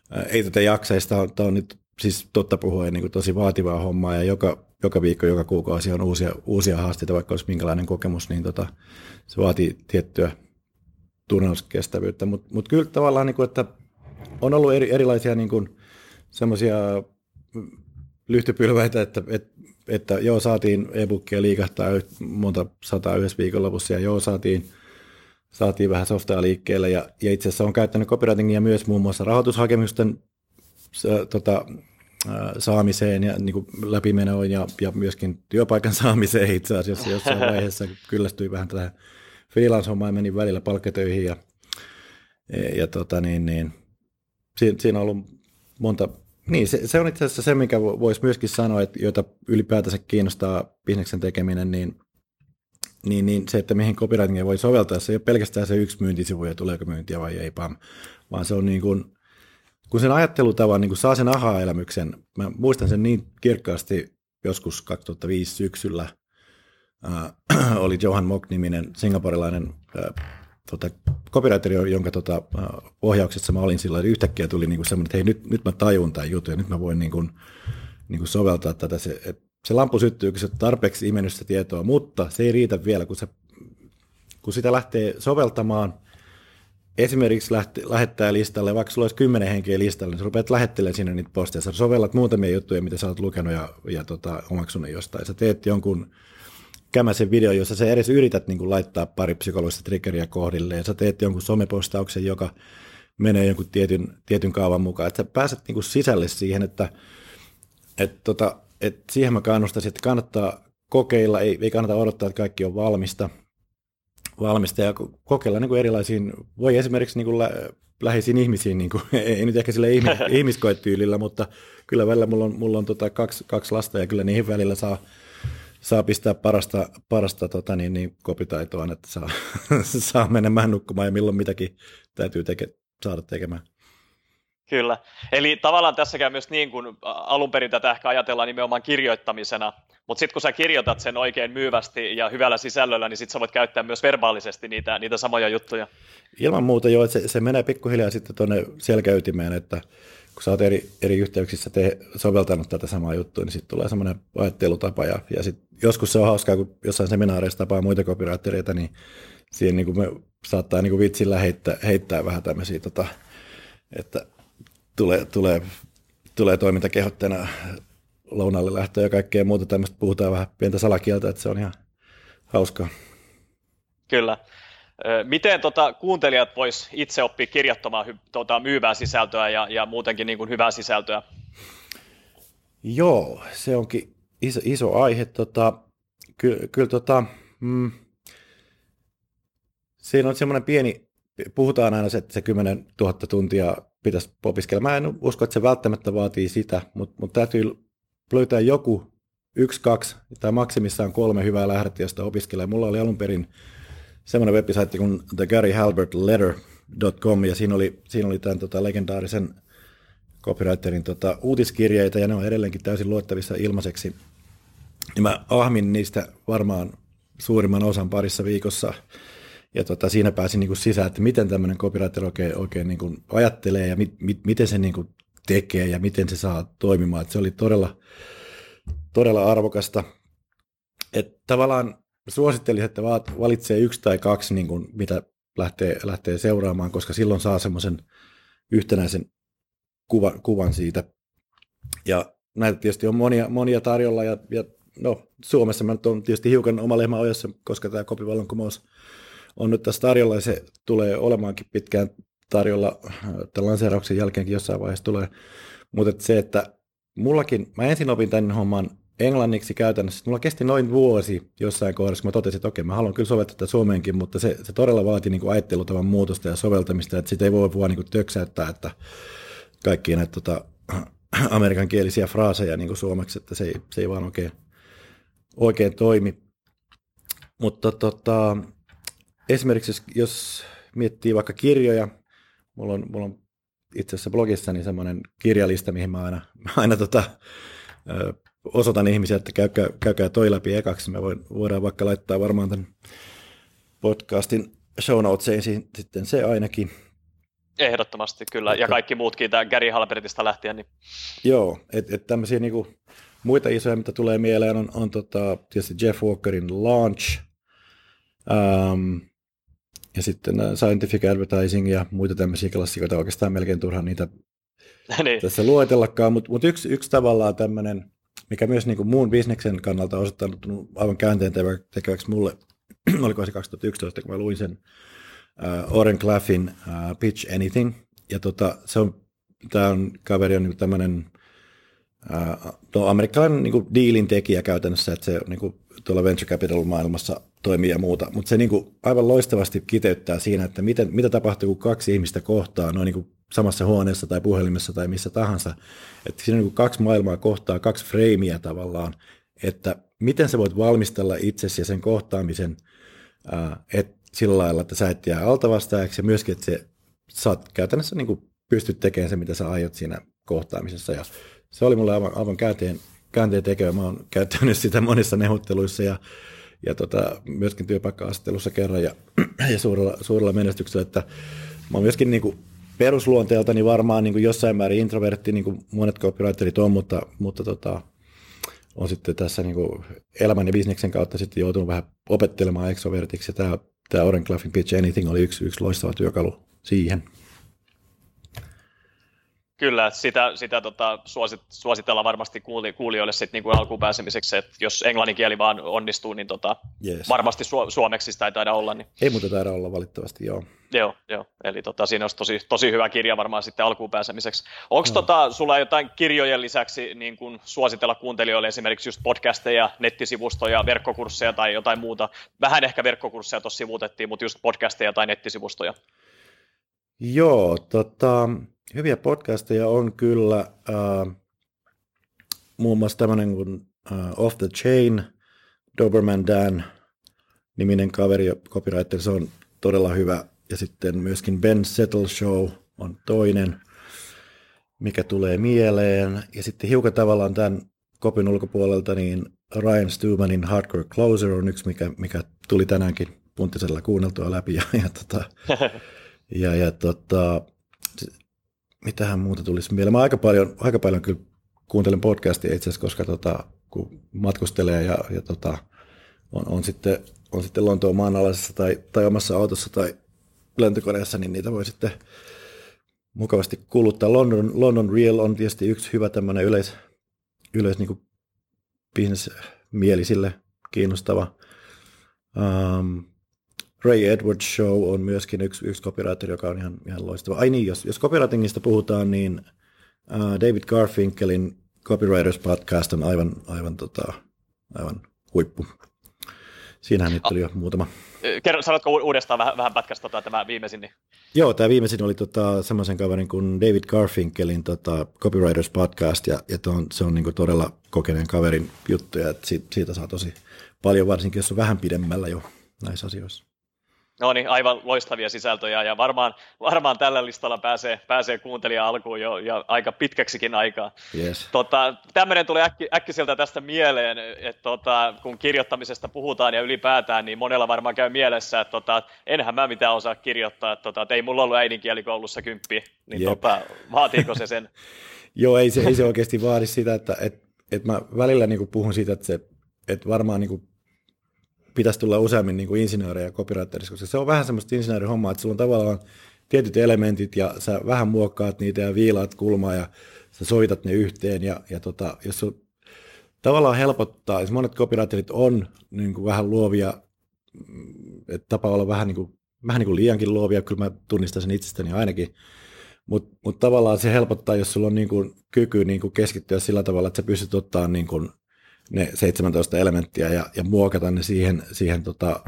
ää, ei tätä jakseista, tämä on nyt siis totta puhuen niin kuin tosi vaativaa hommaa ja joka, joka viikko, joka kuukausi on uusia, uusia haasteita, vaikka olisi minkälainen kokemus, niin tota, se vaatii tiettyä turnauskestävyyttä, mutta mut kyllä tavallaan, niin kuin, että on ollut eri, erilaisia niin kuin, semmoisia lyhtypylväitä, että, että että joo, saatiin e-bookia liikahtaa monta sataa yhdessä viikonlopussa ja joo, saatiin, saatiin vähän softaa liikkeelle. Ja, ja itse asiassa on käyttänyt copywritingia myös muun muassa rahoitushakemusten äh, tota, äh, saamiseen ja niin läpimenoon ja, ja myöskin työpaikan saamiseen itse asiassa. Jossain vaiheessa kyllästyi vähän tähän freelance-hommaan menin välillä palkkatöihin ja Ja, ja tota, niin, niin, siinä, siinä on ollut monta, niin se, se on itse asiassa se, mikä voisi myöskin sanoa, että joita ylipäätänsä kiinnostaa bisneksen tekeminen, niin, niin, niin se, että mihin copywritingia voi soveltaa, se ei ole pelkästään se yksi myyntisivu ja tuleeko myyntiä vai ei, pam, vaan se on niin kuin, kun sen ajattelutavan niin kun saa sen aha-elämyksen, mä muistan sen niin kirkkaasti joskus 2005 syksyllä, äh, oli Johan Mok-niminen singaporilainen äh, tota, copywriteri, jonka tota, äh, ohjauksessa mä olin silloin, yhtäkkiä tuli niin semmoinen, että hei nyt, nyt mä tajun tämän jutun ja nyt mä voin niin kuin, niin kuin soveltaa tätä. Se, et, se lampu syttyy, kun se tarpeeksi imennyt tietoa, mutta se ei riitä vielä, kun, se, kun sitä lähtee soveltamaan – esimerkiksi lähti, lähettää listalle, vaikka sulla olisi kymmenen henkeä listalle, niin sä rupeat lähettelemään sinne niitä posteja. Sä sovellat muutamia juttuja, mitä sä oot lukenut ja, ja tota, omaksunut jostain. Sä teet jonkun kämäsen video, jossa sä edes yrität niin kuin, laittaa pari psykologista triggeriä kohdille, ja sä teet jonkun somepostauksen, joka menee jonkun tietyn, tietyn kaavan mukaan. Että sä pääset niin kuin, sisälle siihen, että et, tota, et siihen mä kannustaisin, että kannattaa kokeilla, ei, ei kannata odottaa, että kaikki on valmista – valmista ja kokeilla niin kuin erilaisiin, voi esimerkiksi niin kuin lä- läheisiin ihmisiin, niin kuin, ei nyt ehkä ihmis- ihmiskoetyylillä, mutta kyllä välillä mulla on, mulla on tota kaksi, kaksi lasta ja kyllä niihin välillä saa, saa pistää parasta, parasta tota, niin, niin kopitaitoa, että saa, saa menemään nukkumaan ja milloin mitäkin täytyy teke, saada tekemään. Kyllä. Eli tavallaan tässä käy myös niin, kun alun perin tätä ehkä ajatellaan nimenomaan kirjoittamisena, mutta sitten kun sä kirjoitat sen oikein myyvästi ja hyvällä sisällöllä, niin sitten sä voit käyttää myös verbaalisesti niitä, niitä samoja juttuja. Ilman muuta joo, että se, se menee pikkuhiljaa sitten tuonne selkäytimeen, että kun sä oot eri, eri yhteyksissä te, soveltanut tätä samaa juttua, niin sitten tulee semmoinen ajattelutapa. Ja, ja sit joskus se on hauskaa, kun jossain seminaareissa tapaa muita copywritereita, niin siihen niin kuin me saattaa niin kuin vitsillä heittää, heittää vähän tämmöisiä, tota, että tulee, tulee, tulee toimintakehotteena lounalle lähtöä ja kaikkea muuta tämmöistä. Puhutaan vähän pientä salakieltä, että se on ihan hauskaa. Kyllä. Miten tota, kuuntelijat vois itse oppia kirjoittamaan hy, tota, myyvää sisältöä ja, ja muutenkin niin kuin hyvää sisältöä? Joo, se onkin iso, iso aihe. Tota, ky, kyllä tota, mm, siinä on semmoinen pieni, puhutaan aina se, että se 10 000 tuntia pitäisi opiskella. Mä en usko, että se välttämättä vaatii sitä, mutta, mutta täytyy löytää joku yksi, kaksi tai maksimissaan kolme hyvää lähdettä, josta opiskelee. Mulla oli alun perin semmoinen website kuin The Gary Halbert Letter.com ja siinä oli, siinä oli tämän tota, legendaarisen copywriterin tota, uutiskirjeitä ja ne on edelleenkin täysin luettavissa ilmaiseksi. Ja mä ahmin niistä varmaan suurimman osan parissa viikossa ja tota, siinä pääsin niin kuin sisään, että miten tämmöinen copywriter oikein, oikein niin kuin ajattelee ja mit, mit, miten se niin kuin tekee ja miten se saa toimimaan. Että se oli todella, todella arvokasta. Että tavallaan suosittelisin, että valitsee yksi tai kaksi, niin kuin, mitä lähtee, lähtee seuraamaan, koska silloin saa semmoisen yhtenäisen kuvan, kuvan siitä. Ja näitä tietysti on monia, monia tarjolla, ja, ja no, Suomessa mä nyt on tietysti hiukan oma lehmä ojassa, koska tämä kopivallankumous on nyt tässä tarjolla, ja se tulee olemaankin pitkään tarjolla tämän lanseerauksen jälkeenkin jossain vaiheessa tulee. Mutta se, että mullakin, mä ensin opin tämän homman englanniksi käytännössä. Mulla kesti noin vuosi jossain kohdassa, kun mä totesin, että okei, mä haluan kyllä soveltaa tätä Suomeenkin, mutta se, se todella vaati niin kuin ajattelutavan muutosta ja soveltamista, että sitä ei voi vaan niin kuin töksäyttää, että kaikki näitä tota, amerikankielisiä fraaseja niin kuin suomeksi, että se ei, se ei vaan oikein, oikein toimi. Mutta tota, esimerkiksi jos, jos miettii vaikka kirjoja, mulla on, mulla on itse asiassa blogissani semmoinen kirjalista, mihin mä aina, aina tota, osoitan ihmisiä, että käykää, käykää toi läpi ekaksi. Me voidaan vaikka laittaa varmaan tämän podcastin show notesiin sitten se ainakin. Ehdottomasti kyllä, ja kaikki muutkin, tämä Gary Halbertista lähtien. Niin... Joo, että et tämmöisiä niinku, muita isoja, mitä tulee mieleen, on, on tota, tietysti Jeff Walkerin Launch, um, ja sitten äh, scientific advertising ja muita tämmöisiä klassikoita, oikeastaan melkein turhaan niitä niin. tässä luetellakaan, mutta mut yksi, yksi tavallaan tämmöinen, mikä myös niin kuin muun bisneksen kannalta on osoittanut aivan käänteen tekeväksi mulle, oliko se 2011, kun mä luin sen uh, Oren Claffin uh, Pitch Anything, ja tota, se on, tämä on, kaveri on niin tämmöinen uh, no, amerikkalainen niin dealin tekijä käytännössä, että se niin kuin, tuolla venture capital maailmassa toimii ja muuta, mutta se niin kuin aivan loistavasti kiteyttää siinä, että miten, mitä tapahtuu, kun kaksi ihmistä kohtaa noin niin kuin samassa huoneessa tai puhelimessa tai missä tahansa. Että siinä on niin kaksi maailmaa kohtaa, kaksi freimiä tavallaan, että miten sä voit valmistella itsesi ja sen kohtaamisen ää, et, sillä lailla, että sä et jää altavastaajaksi ja myöskin, että se, saat käytännössä niin kuin pystyt tekemään se, mitä sä aiot siinä kohtaamisessa. Ja se oli mulle aivan, aivan käänteen, käänteen tekevä. Mä oon käyttänyt sitä monissa neuvotteluissa ja, ja tota, myöskin työpaikka-asettelussa kerran ja, ja suurella, suurella menestyksellä, että mä oon myöskin niin kuin perusluonteeltani varmaan niin kuin jossain määrin introvertti, niin kuin monet copywriterit on, mutta, mutta tota, on sitten tässä niin kuin elämän ja bisneksen kautta sitten joutunut vähän opettelemaan extrovertiksi. Ja tämä, tämä Oren Claffin Pitch Anything oli yksi, yksi loistava työkalu siihen. Kyllä, sitä, sitä tota, suosit, suositellaan varmasti kuuli, kuulijoille sit niin kuin alkuun pääsemiseksi, että jos englannin kieli vaan onnistuu, niin tota, yes. varmasti su, suomeksi sitä ei taida olla. Niin... Ei muuta taida olla valitettavasti, joo. Joo, joo. eli tota, siinä olisi tosi, tosi hyvä kirja varmaan sitten alkuun pääsemiseksi. Onko no. tota, sulla jotain kirjojen lisäksi niin kun suositella kuuntelijoille esimerkiksi just podcasteja, nettisivustoja, verkkokursseja tai jotain muuta? Vähän ehkä verkkokursseja tuossa sivuutettiin, mutta just podcasteja tai nettisivustoja. Joo, tota, hyviä podcasteja on kyllä äh, muun muassa tämmöinen kuin äh, Off the Chain, Doberman Dan niminen kaveri ja copywriter, se on todella hyvä. Ja sitten myöskin Ben Settle Show on toinen, mikä tulee mieleen. Ja sitten hiukan tavallaan tämän kopin ulkopuolelta, niin Ryan Stumanin Hardcore Closer on yksi, mikä, mikä tuli tänäänkin puntisella kuunneltua läpi. Ja, ja, tota, ja, ja tota, mitähän muuta tulisi mieleen. Mä aika paljon, aika paljon kyllä kuuntelen podcastia itse asiassa, koska tota, kun matkustelee ja, ja tota, on, on, sitten, on sitten Lontoon maanalaisessa tai, tai omassa autossa tai lentokoneessa, niin niitä voi sitten mukavasti kuluttaa. London, London Real on tietysti yksi hyvä tämmöinen yleis, yleis niin bisnesmielisille kiinnostava. Um, Ray Edwards Show on myöskin yksi, yksi copywriter, joka on ihan, ihan loistava. Ai niin, jos, jos copywritingista puhutaan, niin uh, David Garfinkelin Copywriters Podcast on aivan, aivan, tota, aivan huippu. Siinähän nyt tuli jo muutama. Kerro, sanotko uudestaan vähän, vähän pätkästä tota, tämä viimeisin? Niin... Joo, tämä viimeisin oli tota, semmoisen kaverin kuin David Garfinkelin tota, Copywriters Podcast, ja, ja ton, se on niinku todella kokeneen kaverin juttuja, että siitä, siitä saa tosi paljon, varsinkin jos on vähän pidemmällä jo näissä asioissa. No niin, aivan loistavia sisältöjä ja varmaan, varmaan tällä listalla pääsee, pääsee kuuntelija alkuun jo ja aika pitkäksikin aikaa. Yes. Tota, tämmöinen tulee äkki, äkkiseltä tästä mieleen, että tota, kun kirjoittamisesta puhutaan ja ylipäätään, niin monella varmaan käy mielessä, että tota, enhän mä mitään osaa kirjoittaa, että, tota, että ei mulla ollut äidinkielikoulussa kymppi, niin tota, vaatiiko se sen? Joo, ei se, ei se oikeasti vaadi sitä, että et, et mä välillä niin puhun siitä, että, se, että varmaan niin pitäisi tulla useammin niin insinöörejä copywriterissa, koska se on vähän semmoista insinöörihommaa, että sulla on tavallaan tietyt elementit ja sä vähän muokkaat niitä ja viilaat kulmaa ja sä soitat ne yhteen ja, ja tota, jos sun tavallaan helpottaa, jos monet copywriterit on niin kuin vähän luovia, mm, että tapa olla vähän niin kuin, vähän niin kuin liiankin luovia, kyllä mä tunnistan sen itsestäni ainakin, mutta mut tavallaan se helpottaa, jos sulla on niin kuin kyky niin kuin keskittyä sillä tavalla, että sä pystyt ottaa niin kuin ne 17 elementtiä ja, ja muokata ne siihen, siihen tota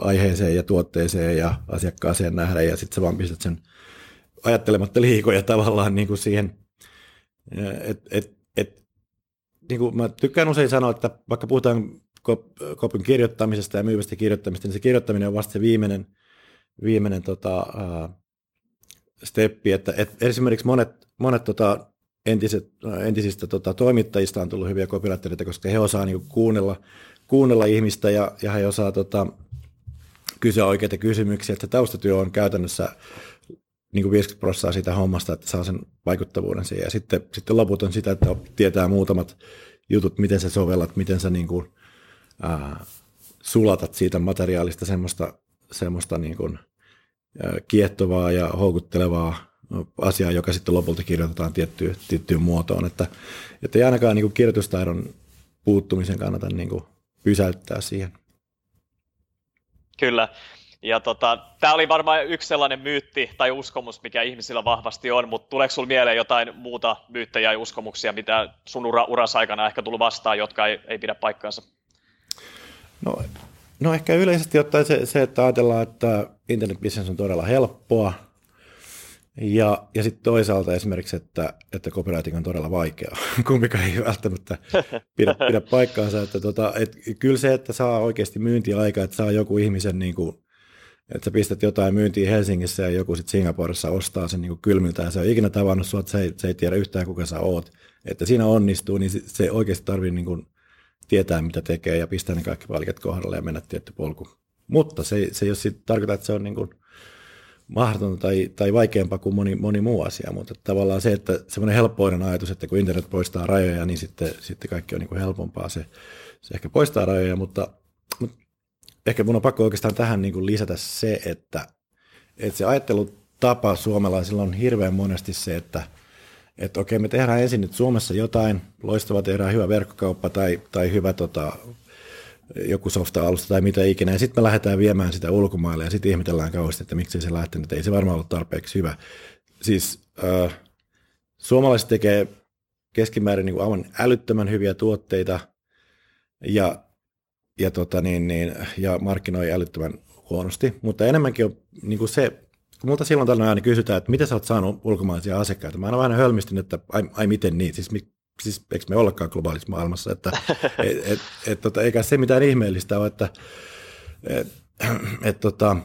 aiheeseen ja tuotteeseen ja asiakkaaseen nähdä ja sitten sä vaan pistät sen ajattelematta liikoja tavallaan niin kuin siihen, että et, et, niin kuin mä tykkään usein sanoa, että vaikka puhutaan kopin kirjoittamisesta ja myyvästä kirjoittamista, niin se kirjoittaminen on vasta se viimeinen, viimeinen tota, uh, steppi, että et esimerkiksi monet, monet tota, entiset, entisistä tota, toimittajista on tullut hyviä copywritereita, koska he osaa niin kuunnella, kuunnella ihmistä ja, ja he osaa tota, kysyä oikeita kysymyksiä. Että taustatyö on käytännössä niin kuin 50 prosenttia siitä hommasta, että saa sen vaikuttavuuden siihen. Ja sitten, sitten loput on sitä, että tietää muutamat jutut, miten sä sovellat, miten sä niin kuin, ää, sulatat siitä materiaalista semmoista, semmoista niin kuin, ää, kiehtovaa ja houkuttelevaa asiaa, joka sitten lopulta kirjoitetaan tiettyyn, tiettyyn muotoon, että, että ei ainakaan niin kuin kirjoitustaidon puuttumisen kannata niin kuin pysäyttää siihen. Kyllä. Ja tota, tämä oli varmaan yksi sellainen myytti tai uskomus, mikä ihmisillä vahvasti on, mutta tuleeko sinulla mieleen jotain muuta myyttejä ja uskomuksia, mitä sun ura, uras aikana ehkä tullut vastaan, jotka ei, ei pidä paikkaansa? No No ehkä yleisesti ottaen se, se että ajatellaan, että internetbusiness on todella helppoa, ja, ja sitten toisaalta esimerkiksi, että, että copywriting on todella vaikeaa. Kumpikaan ei välttämättä pidä, pidä paikkaansa. Että tota, et, kyllä se, että saa oikeasti myyntiaikaa, että saa joku ihmisen, niin kuin, että sä pistät jotain myyntiä Helsingissä ja joku sitten Singaporessa ostaa sen niin kylmiltä se on ikinä tavannut sua, että se ei, se ei tiedä yhtään kuka sä oot. Että siinä onnistuu, niin se oikeasti tarvii niin kuin tietää, mitä tekee ja pistää ne kaikki palikat kohdalle ja mennä tietty polku. Mutta se, se ei ole tarkoita, että se on niin kuin mahdotonta tai, tai vaikeampaa kuin moni, moni muu asia, mutta tavallaan se, että semmoinen helppoinen ajatus, että kun internet poistaa rajoja, niin sitten, sitten kaikki on niin kuin helpompaa. Se, se ehkä poistaa rajoja, mutta, mutta ehkä mun on pakko oikeastaan tähän niin kuin lisätä se, että, että se ajattelutapa suomalaisilla on hirveän monesti se, että, että okei, me tehdään ensin nyt Suomessa jotain, loistava tehdään hyvä verkkokauppa tai, tai hyvä tota, joku softa-alusta tai mitä ikinä, ja sitten me lähdetään viemään sitä ulkomaille, ja sitten ihmetellään kauheasti, että miksi se lähtenyt, ei se varmaan ollut tarpeeksi hyvä. Siis äh, suomalaiset tekee keskimäärin niin kuin aivan älyttömän hyviä tuotteita, ja, ja, tota niin, niin, ja markkinoi älyttömän huonosti, mutta enemmänkin on niin kuin se, kun multa silloin tällöin aina kysytään, että miten sä oot saanut ulkomaisia asiakkaita, mä aina vähän hölmistynyt, että ai, ai miten niin, siis siis eikö me ollakaan globaalissa maailmassa, että et, et, et, tota, eikä se mitään ihmeellistä ole, että et, et, tota,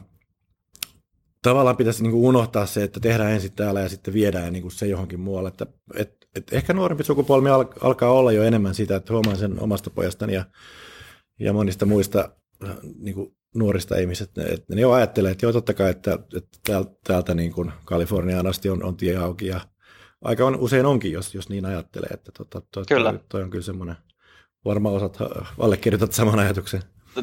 tavallaan pitäisi niinku unohtaa se, että tehdään ensin täällä ja sitten viedään niinku se johonkin muualle. Että, et, et ehkä nuorempi sukupolvi al, alkaa olla jo enemmän sitä, että huomaan sen omasta pojastani ja, ja monista muista niinku nuorista ihmisistä, että ne jo ajattelee, että joo totta kai, että, että täältä, täältä niin kuin Kaliforniaan asti on, on tie auki ja aika on, usein onkin, jos, jos niin ajattelee, että tota, toi, kyllä. Toi, toi on kyllä semmoinen, varmaan osat allekirjoitat saman ajatuksen.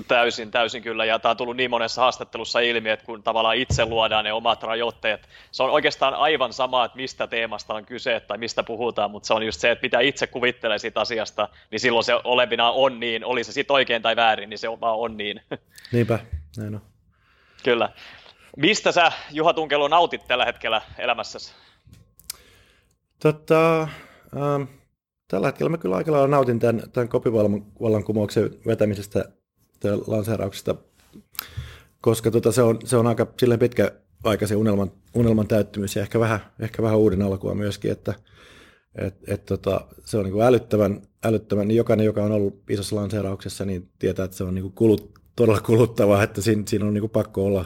Täysin, täysin kyllä, ja tämä on tullut niin monessa haastattelussa ilmi, että kun tavallaan itse luodaan ne omat rajoitteet, se on oikeastaan aivan sama, että mistä teemasta on kyse tai mistä puhutaan, mutta se on just se, että mitä itse kuvittelee siitä asiasta, niin silloin se olevina on niin, oli se sitten oikein tai väärin, niin se vaan on niin. Niinpä, näin on. Kyllä. Mistä sä, Juha Tunkelo, nautit tällä hetkellä elämässäsi? Tota, ähm, tällä hetkellä mä kyllä aika lailla nautin tämän, tämän kopivallankumouksen vetämisestä tai lanseerauksesta, koska tota, se, on, se on aika silleen pitkä aika se unelman, unelman täyttymys ja ehkä vähän, ehkä vähän uuden alkua myöskin, että et, et, tota, se on niin kuin älyttävän, älyttävän, niin jokainen, joka on ollut isossa lanseerauksessa, niin tietää, että se on niin kuin kulut, todella kuluttavaa, että siinä, siinä on niin kuin pakko olla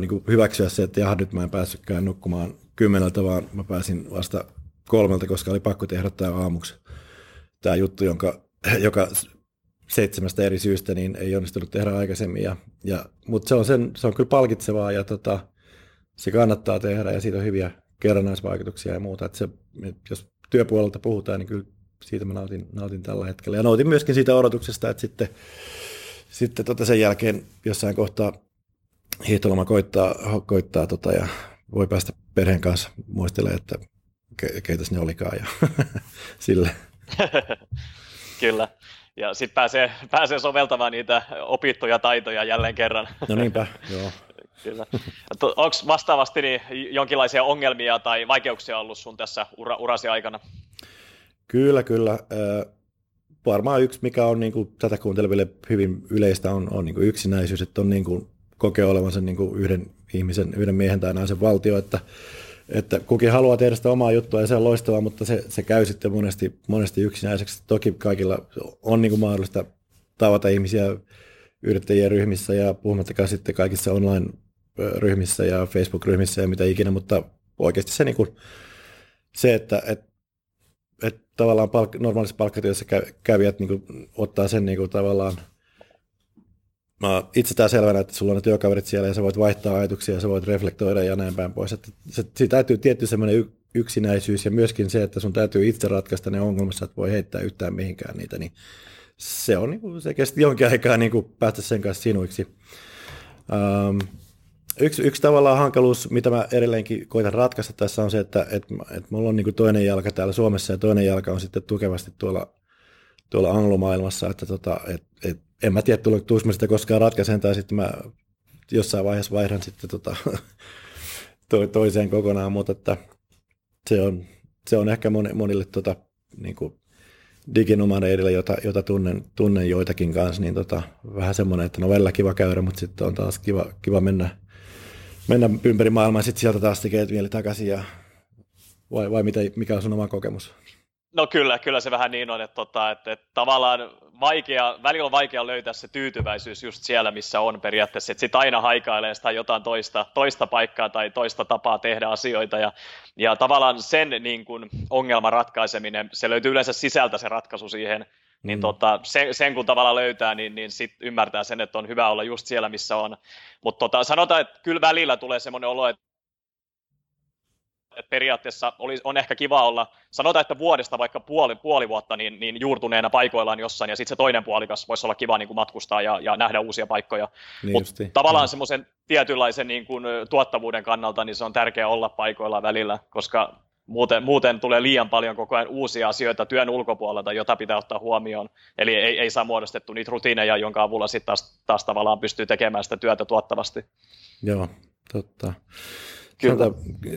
niin kuin hyväksyä se, että jaha, nyt mä en päässytkään nukkumaan kymmeneltä, vaan mä pääsin vasta kolmelta, koska oli pakko tehdä tämä aamuksi. Tämä juttu, jonka, joka seitsemästä eri syystä niin ei onnistunut tehdä aikaisemmin. Ja, ja, mutta se on, sen, se on kyllä palkitsevaa ja tota, se kannattaa tehdä ja siitä on hyviä kerrannaisvaikutuksia ja muuta. Että se, jos työpuolelta puhutaan, niin kyllä siitä mä nautin, nautin tällä hetkellä. Ja nautin myöskin siitä odotuksesta, että sitten, sitten tota sen jälkeen jossain kohtaa hiihtoloma koittaa, koittaa tota, ja voi päästä perheen kanssa muistelemaan, että ke, keitäs ne olikaan ja sille. Kyllä. Ja sitten pääsee, pääsee soveltamaan niitä opittuja taitoja jälleen kerran. No niinpä, joo. Kyllä. Onko vastaavasti niin jonkinlaisia ongelmia tai vaikeuksia ollut sun tässä ura, urasi aikana? Kyllä, kyllä. Varmaan yksi, mikä on niin kuin, tätä kuunteleville hyvin yleistä, on, on niin kuin yksinäisyys, että on niin kuin, kokee olevansa niin kuin yhden ihmisen, yhden miehen tai naisen valtio, että, että kukin haluaa tehdä sitä omaa juttua ja se on loistavaa, mutta se, se käy sitten monesti, monesti yksinäiseksi. Toki kaikilla on niin kuin mahdollista tavata ihmisiä yrittäjien ryhmissä ja puhumattakaan sitten kaikissa online-ryhmissä ja Facebook-ryhmissä ja mitä ikinä, mutta oikeasti se, niin kuin, se että et, et tavallaan palk, normaalissa palkkatyössä kävijät niin kuin, ottaa sen niin kuin, tavallaan – mä itsestään selvänä, että sulla on ne työkaverit siellä ja sä voit vaihtaa ajatuksia ja sä voit reflektoida ja näin päin pois. Että se, siitä täytyy tietty semmoinen yksinäisyys ja myöskin se, että sun täytyy itse ratkaista ne ongelmat, että voi heittää yhtään mihinkään niitä, niin se on niin se kesti jonkin aikaa niin kuin päästä sen kanssa sinuiksi. Um, yksi, yksi tavallaan hankaluus, mitä mä edelleenkin koitan ratkaista tässä on se, että, että, että mulla on niin kuin toinen jalka täällä Suomessa ja toinen jalka on sitten tukevasti tuolla, tuolla anglomaailmassa, että tota, et, et en mä tiedä, tuliko mä sitä koskaan ratkaisen, tai sitten mä jossain vaiheessa vaihdan sitten tota, to, toiseen kokonaan, mutta että se on, se on ehkä monille tota, niin kuin diginomareidille, jota, jota tunnen, tunnen joitakin kanssa, niin tota, vähän semmoinen, että no välillä kiva käydä, mutta sitten on taas kiva, kiva mennä, mennä ympäri maailmaa sitten sieltä taas tekee mieli takaisin. Ja, vai, vai mitä, mikä on sun oma kokemus? No kyllä, kyllä se vähän niin on, että, tota, että, että tavallaan vaikea, välillä on vaikea löytää se tyytyväisyys just siellä, missä on periaatteessa, että sitten aina haikailee sitä jotain toista, toista paikkaa tai toista tapaa tehdä asioita ja, ja tavallaan sen niin kuin, ongelman ratkaiseminen, se löytyy yleensä sisältä se ratkaisu siihen, niin mm. tota, sen, sen kun tavallaan löytää, niin, niin sit ymmärtää sen, että on hyvä olla just siellä, missä on. Mutta tota, sanotaan, että kyllä välillä tulee semmoinen olo, että että periaatteessa oli, on ehkä kiva olla, sanotaan, että vuodesta vaikka puoli, puoli vuotta niin, niin juurtuneena paikoillaan jossain, ja sitten se toinen puolikas voisi olla kiva niin kuin matkustaa ja, ja nähdä uusia paikkoja. Niin Mutta tavallaan no. semmoisen tietynlaisen niin kuin, tuottavuuden kannalta niin se on tärkeää olla paikoilla välillä, koska muuten, muuten tulee liian paljon koko ajan uusia asioita työn ulkopuolelta, jota pitää ottaa huomioon. Eli ei, ei saa muodostettu niitä rutiineja, jonka avulla sitten taas, taas tavallaan pystyy tekemään sitä työtä tuottavasti. Joo, totta. Kyllä.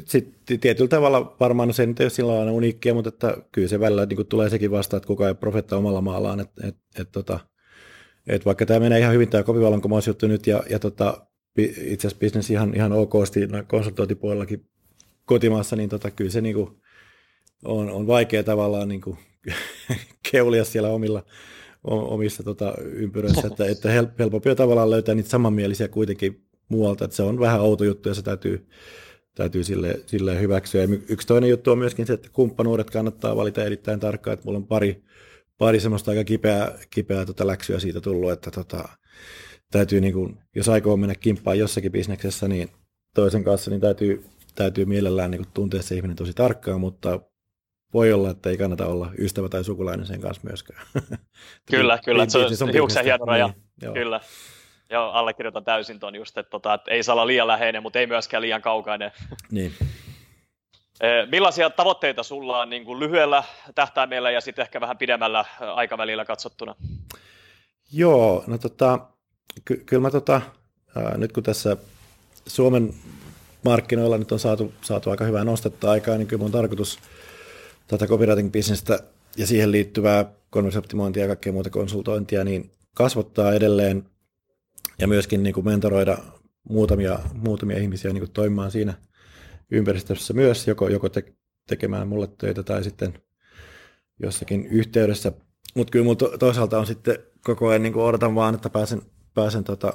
Sitten tietyllä tavalla varmaan no se nyt ei ole sillä lailla uniikkia, mutta että kyllä se välillä niin tulee sekin vasta, että kukaan ei profetta omalla maallaan. Että, et, et, tota, et vaikka tämä menee ihan hyvin tämä kopivallankumousjuttu nyt ja, ja tota, itse asiassa business ihan, ihan okosti no konsultointipuolellakin kotimaassa, niin tota, kyllä se niin kuin on, on vaikea tavallaan niin kuin keulia siellä omilla, omissa tota, ympyröissä, että, että helpompi on tavallaan löytää niitä samanmielisiä kuitenkin muualta, että se on vähän outo juttu ja se täytyy täytyy sille, sille hyväksyä. Ja yksi toinen juttu on myöskin se, että kumppanuudet kannattaa valita erittäin tarkkaan, että mulla on pari, pari semmoista aika kipeää, kipeää tota läksyä siitä tullut, että tota, täytyy, niin kuin, jos aikoo mennä kimppaan jossakin bisneksessä, niin toisen kanssa, niin täytyy, täytyy mielellään niin kuin tuntea se ihminen tosi tarkkaan, mutta voi olla, että ei kannata olla ystävä tai sukulainen sen kanssa myöskään. kyllä, kyllä, se on hiuksen hieno raja, niin, kyllä. Joo, allekirjoitan täysin ton just, että, tota, että ei saa olla liian läheinen, mutta ei myöskään liian kaukainen. Niin. Millaisia tavoitteita sulla on niin kuin lyhyellä tähtäimellä ja sitten ehkä vähän pidemmällä aikavälillä katsottuna? Joo, no tota, ky- kyllä mä tota, ää, nyt kun tässä Suomen markkinoilla nyt on saatu, saatu aika hyvää nostetta aikaa, niin kyllä mun tarkoitus tätä copywriting-bisnestä ja siihen liittyvää konversioptimointia ja kaikkea muuta konsultointia, niin kasvattaa edelleen ja myöskin niin kuin mentoroida muutamia, muutamia ihmisiä niin kuin toimimaan siinä ympäristössä myös, joko, joko te, tekemään mulle töitä tai sitten jossakin yhteydessä. Mutta kyllä mulla toisaalta on sitten koko ajan niin kuin odotan vaan, että pääsen, pääsen tota,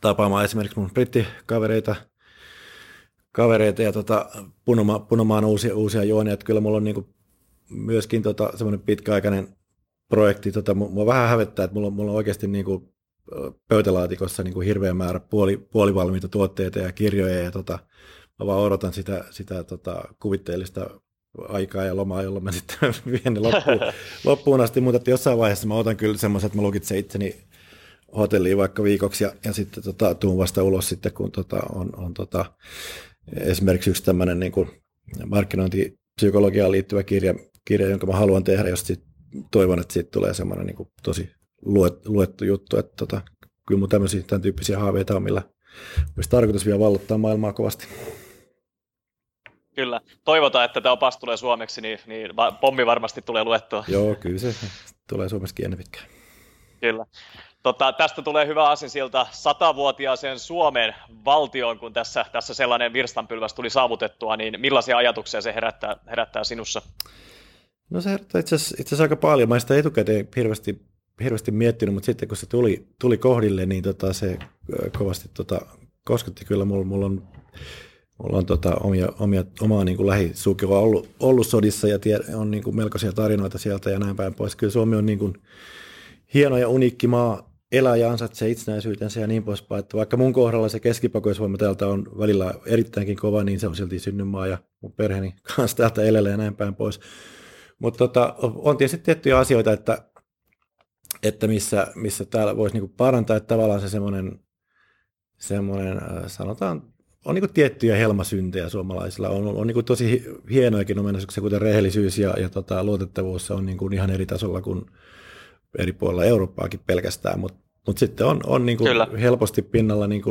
tapaamaan esimerkiksi mun brittikavereita kavereita ja tota, punoma, punomaan uusia, uusia juonia. Että kyllä mulla on niin kuin myöskin tota, semmoinen pitkäaikainen projekti. Tota, mua vähän hävettää, että mulla, mulla on oikeasti niin kuin pöytälaatikossa niin kuin hirveä määrä puoli, puolivalmiita tuotteita ja kirjoja ja tota, mä vaan odotan sitä, sitä tota, kuvitteellista aikaa ja lomaa, jolla mä sitten vien ne loppuun, loppuun asti, mutta että jossain vaiheessa mä otan kyllä semmoisen, että mä lukitsen itseni hotelliin vaikka viikoksi ja, ja sitten tota, tuun vasta ulos sitten, kun tota, on, on tota, esimerkiksi yksi tämmöinen niin kuin markkinointipsykologiaan liittyvä kirja, kirja, jonka mä haluan tehdä, jos sit, toivon, että siitä tulee semmoinen niin kuin tosi luet, luettu juttu, että tota, kyllä mun tämmöisiä, tämän tyyppisiä haaveita on, millä olisi tarkoitus vielä vallottaa maailmaa kovasti. Kyllä. Toivotaan, että tämä opas tulee suomeksi, niin, niin pommi varmasti tulee luettua. Joo, kyllä se tulee suomeksi ennen pitkään. Kyllä. Tota, tästä tulee hyvä asia siltä satavuotiaaseen Suomen valtioon, kun tässä, tässä sellainen virstanpylväs tuli saavutettua, niin millaisia ajatuksia se herättää, herättää sinussa? No se herättää itse asiassa, itse asiassa aika paljon. Mä sitä etukäteen hirveästi hirveästi miettinyt, mutta sitten kun se tuli, tuli kohdille, niin tota, se kovasti tota, kosketti kyllä. Mulla, mulla on, mulla on tota, omia, omia, omaa niin kuin lähisukua ollut, ollut sodissa ja tie, on niin kuin melkoisia tarinoita sieltä ja näin päin pois. Kyllä Suomi on niin kuin hieno ja uniikki maa, elää ja ansaitsee itsenäisyytensä ja niin poispäin. Että vaikka mun kohdalla se keskipakoisvoima täältä on välillä erittäinkin kova, niin se on silti synnymaa ja mun perheeni kanssa täältä elellä ja näin päin pois. Mutta tota, on tietysti tiettyjä asioita, että että missä, missä täällä voisi niinku parantaa, että tavallaan se semmoinen, semmoinen äh, sanotaan, on niinku tiettyjä helmasyntejä suomalaisilla. On, on, on niinku tosi hienojakin ominaisuuksia, kuten rehellisyys ja, ja tota, luotettavuus on niinku ihan eri tasolla kuin eri puolilla Eurooppaakin pelkästään, mutta mut sitten on, on niinku helposti pinnalla niinku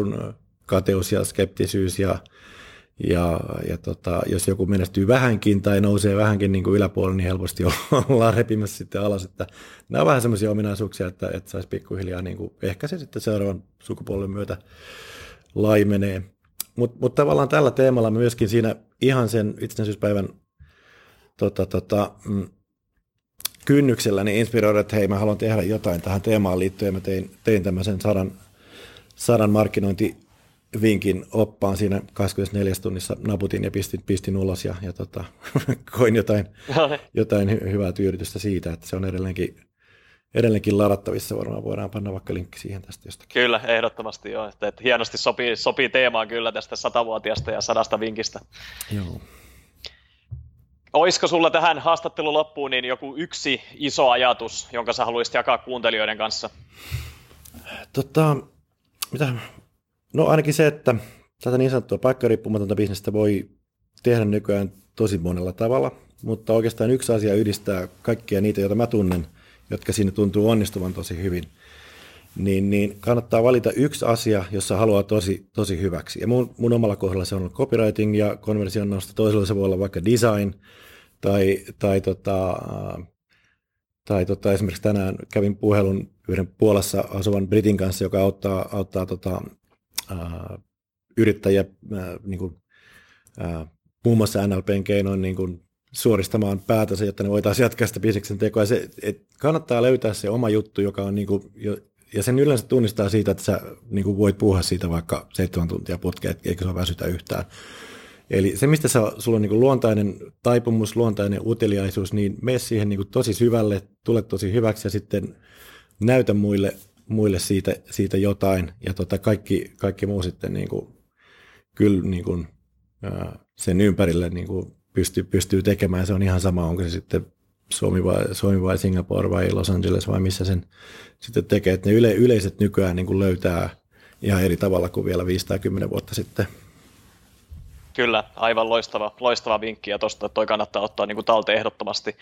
kateus ja skeptisyys ja, Ja, ja tota, jos joku menestyy vähänkin tai nousee vähänkin niin kuin yläpuolelle, niin helposti ollaan repimässä sitten alas. Että nämä on vähän semmoisia ominaisuuksia, että, että saisi pikkuhiljaa, niin kuin, ehkä se sitten seuraavan sukupolven myötä laimenee. Mutta mut tavallaan tällä teemalla myöskin siinä ihan sen itsenäisyyspäivän tota, tota, mm, kynnyksellä niin inspiroida, että hei mä haluan tehdä jotain tähän teemaan liittyen. Mä tein, tein tämmöisen sadan, sadan markkinointivinkin oppaan siinä 24 tunnissa naputin ja pistin, pistin ulos ja, ja tota, koin jotain, jotain hy- hyvää tyydytystä siitä, että se on edelleenkin, edelleenkin ladattavissa. Varmaan voidaan panna vaikka linkki siihen tästä jostakin. Kyllä, ehdottomasti joo. Että, että hienosti sopii, sopii teemaan kyllä tästä satavuotiaasta ja sadasta vinkistä. Joo. Olisiko sulla tähän haastattelun loppuun niin joku yksi iso ajatus, jonka sä haluaisit jakaa kuuntelijoiden kanssa? Tota, mitä? No ainakin se, että tätä niin sanottua paikkariippumatonta bisnestä voi tehdä nykyään tosi monella tavalla, mutta oikeastaan yksi asia yhdistää kaikkia niitä, joita mä tunnen, jotka siinä tuntuu onnistuvan tosi hyvin. Niin, niin kannattaa valita yksi asia, jossa haluaa tosi, tosi hyväksi. Ja mun, mun omalla kohdalla se on ollut copywriting ja konversion nosto. Toisella se voi olla vaikka design, tai, tai, tota, tai tota, esimerkiksi tänään kävin puhelun yhden Puolassa asuvan Britin kanssa, joka auttaa, auttaa tota, ää, yrittäjiä ää, niin kuin, ää, muun muassa NLPn keinoin niin kuin, suoristamaan päätönsä, jotta ne voitaisiin jatkaa sitä bisneksen tekoa. Se, et kannattaa löytää se oma juttu, joka on niin kuin, jo, ja sen yleensä tunnistaa siitä, että sä niin kuin voit puhua siitä vaikka seitsemän tuntia putkea, eikä se väsytä yhtään. Eli se, mistä sä, sulla on niin luontainen taipumus, luontainen uteliaisuus, niin mene siihen niin tosi syvälle, tule tosi hyväksi ja sitten näytä muille, muille siitä, siitä jotain. Ja tota kaikki, kaikki muu sitten niin kuin, kyllä niin kuin, sen ympärille niin kuin pystyy, pystyy tekemään. Se on ihan sama, onko se sitten Suomi vai, Suomi vai Singapore vai Los Angeles vai missä sen sitten tekee. Että ne yle, yleiset nykyään niin kuin löytää ihan eri tavalla kuin vielä 510 vuotta sitten. Kyllä, aivan loistava, loistava vinkki ja tuosta toi kannattaa ottaa niin kuin talteen ehdottomasti.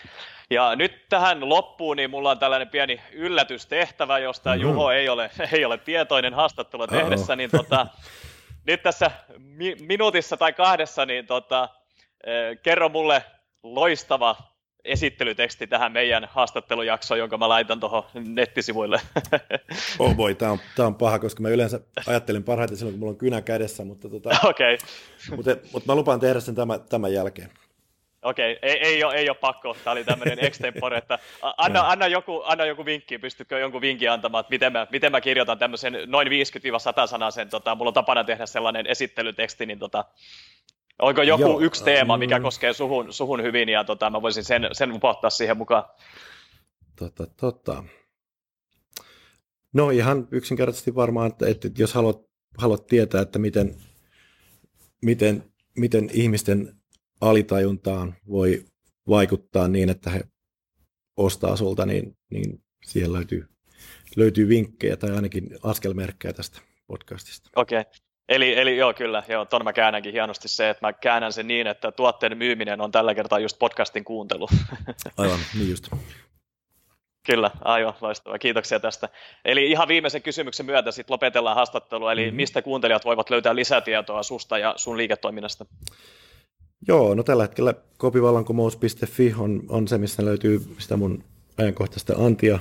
Ja nyt tähän loppuun, niin mulla on tällainen pieni yllätystehtävä, josta mm-hmm. Juho ei ole, ei ole tietoinen haastattelua tehdessä, niin tota, nyt tässä mi- minuutissa tai kahdessa, niin tota, eh, kerro mulle loistava esittelyteksti tähän meidän haastattelujaksoon, jonka mä laitan tuohon nettisivuille. Oh boy, tämä on, tää on paha, koska mä yleensä ajattelen parhaiten silloin, kun mulla on kynä kädessä, mutta, tota, okay. mutta, mutta mä lupaan tehdä sen tämän, tämän jälkeen. Okei, okay. ei, ei, ole, ei ole pakko. Tämä oli tämmöinen extempore, että anna, anna, joku, anna joku vinkki, pystytkö jonkun vinkin antamaan, että miten mä, miten mä kirjoitan tämmöisen noin 50-100 sanasen, tota, mulla on tapana tehdä sellainen esittelyteksti, niin tota, Onko joku Joo, yksi teema, mikä mm. koskee suhun, suhun hyvin, ja tota, mä voisin sen, sen upottaa siihen mukaan? Tota, tota. No ihan yksinkertaisesti varmaan, että, että jos haluat, haluat tietää, että miten, miten, miten ihmisten alitajuntaan voi vaikuttaa niin, että he ostaa sulta, niin, niin siellä löytyy, löytyy vinkkejä tai ainakin askelmerkkejä tästä podcastista. Okei. Okay. Eli, eli joo, kyllä, joo, ton mä käännänkin hienosti se, että mä käännän sen niin, että tuotteen myyminen on tällä kertaa just podcastin kuuntelu. Aivan, niin just. Kyllä, aivan loistavaa. Kiitoksia tästä. Eli ihan viimeisen kysymyksen myötä sitten lopetellaan haastattelua, eli mm-hmm. mistä kuuntelijat voivat löytää lisätietoa susta ja sun liiketoiminnasta? Joo, no tällä hetkellä kopivallankumous.fi on, on se, missä löytyy sitä mun ajankohtaista antia.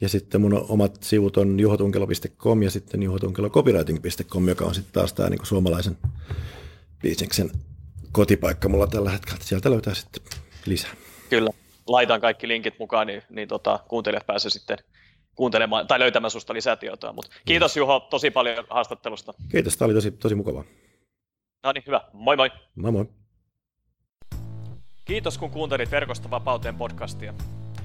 Ja sitten mun omat sivut on juhotunkelo.com ja sitten juhotunkelocopywriting.com, joka on sitten taas tämä niinku suomalaisen bisneksen kotipaikka mulla tällä hetkellä. Sieltä löytää sitten lisää. Kyllä, laitan kaikki linkit mukaan, niin, niin tota, kuuntelijat pääsee sitten kuuntelemaan tai löytämään susta lisätietoa. Mut kiitos Juho tosi paljon haastattelusta. Kiitos, tämä oli tosi, tosi mukavaa. No niin, hyvä. Moi moi. Moi moi. Kiitos kun kuuntelit Verkosta vapauteen podcastia.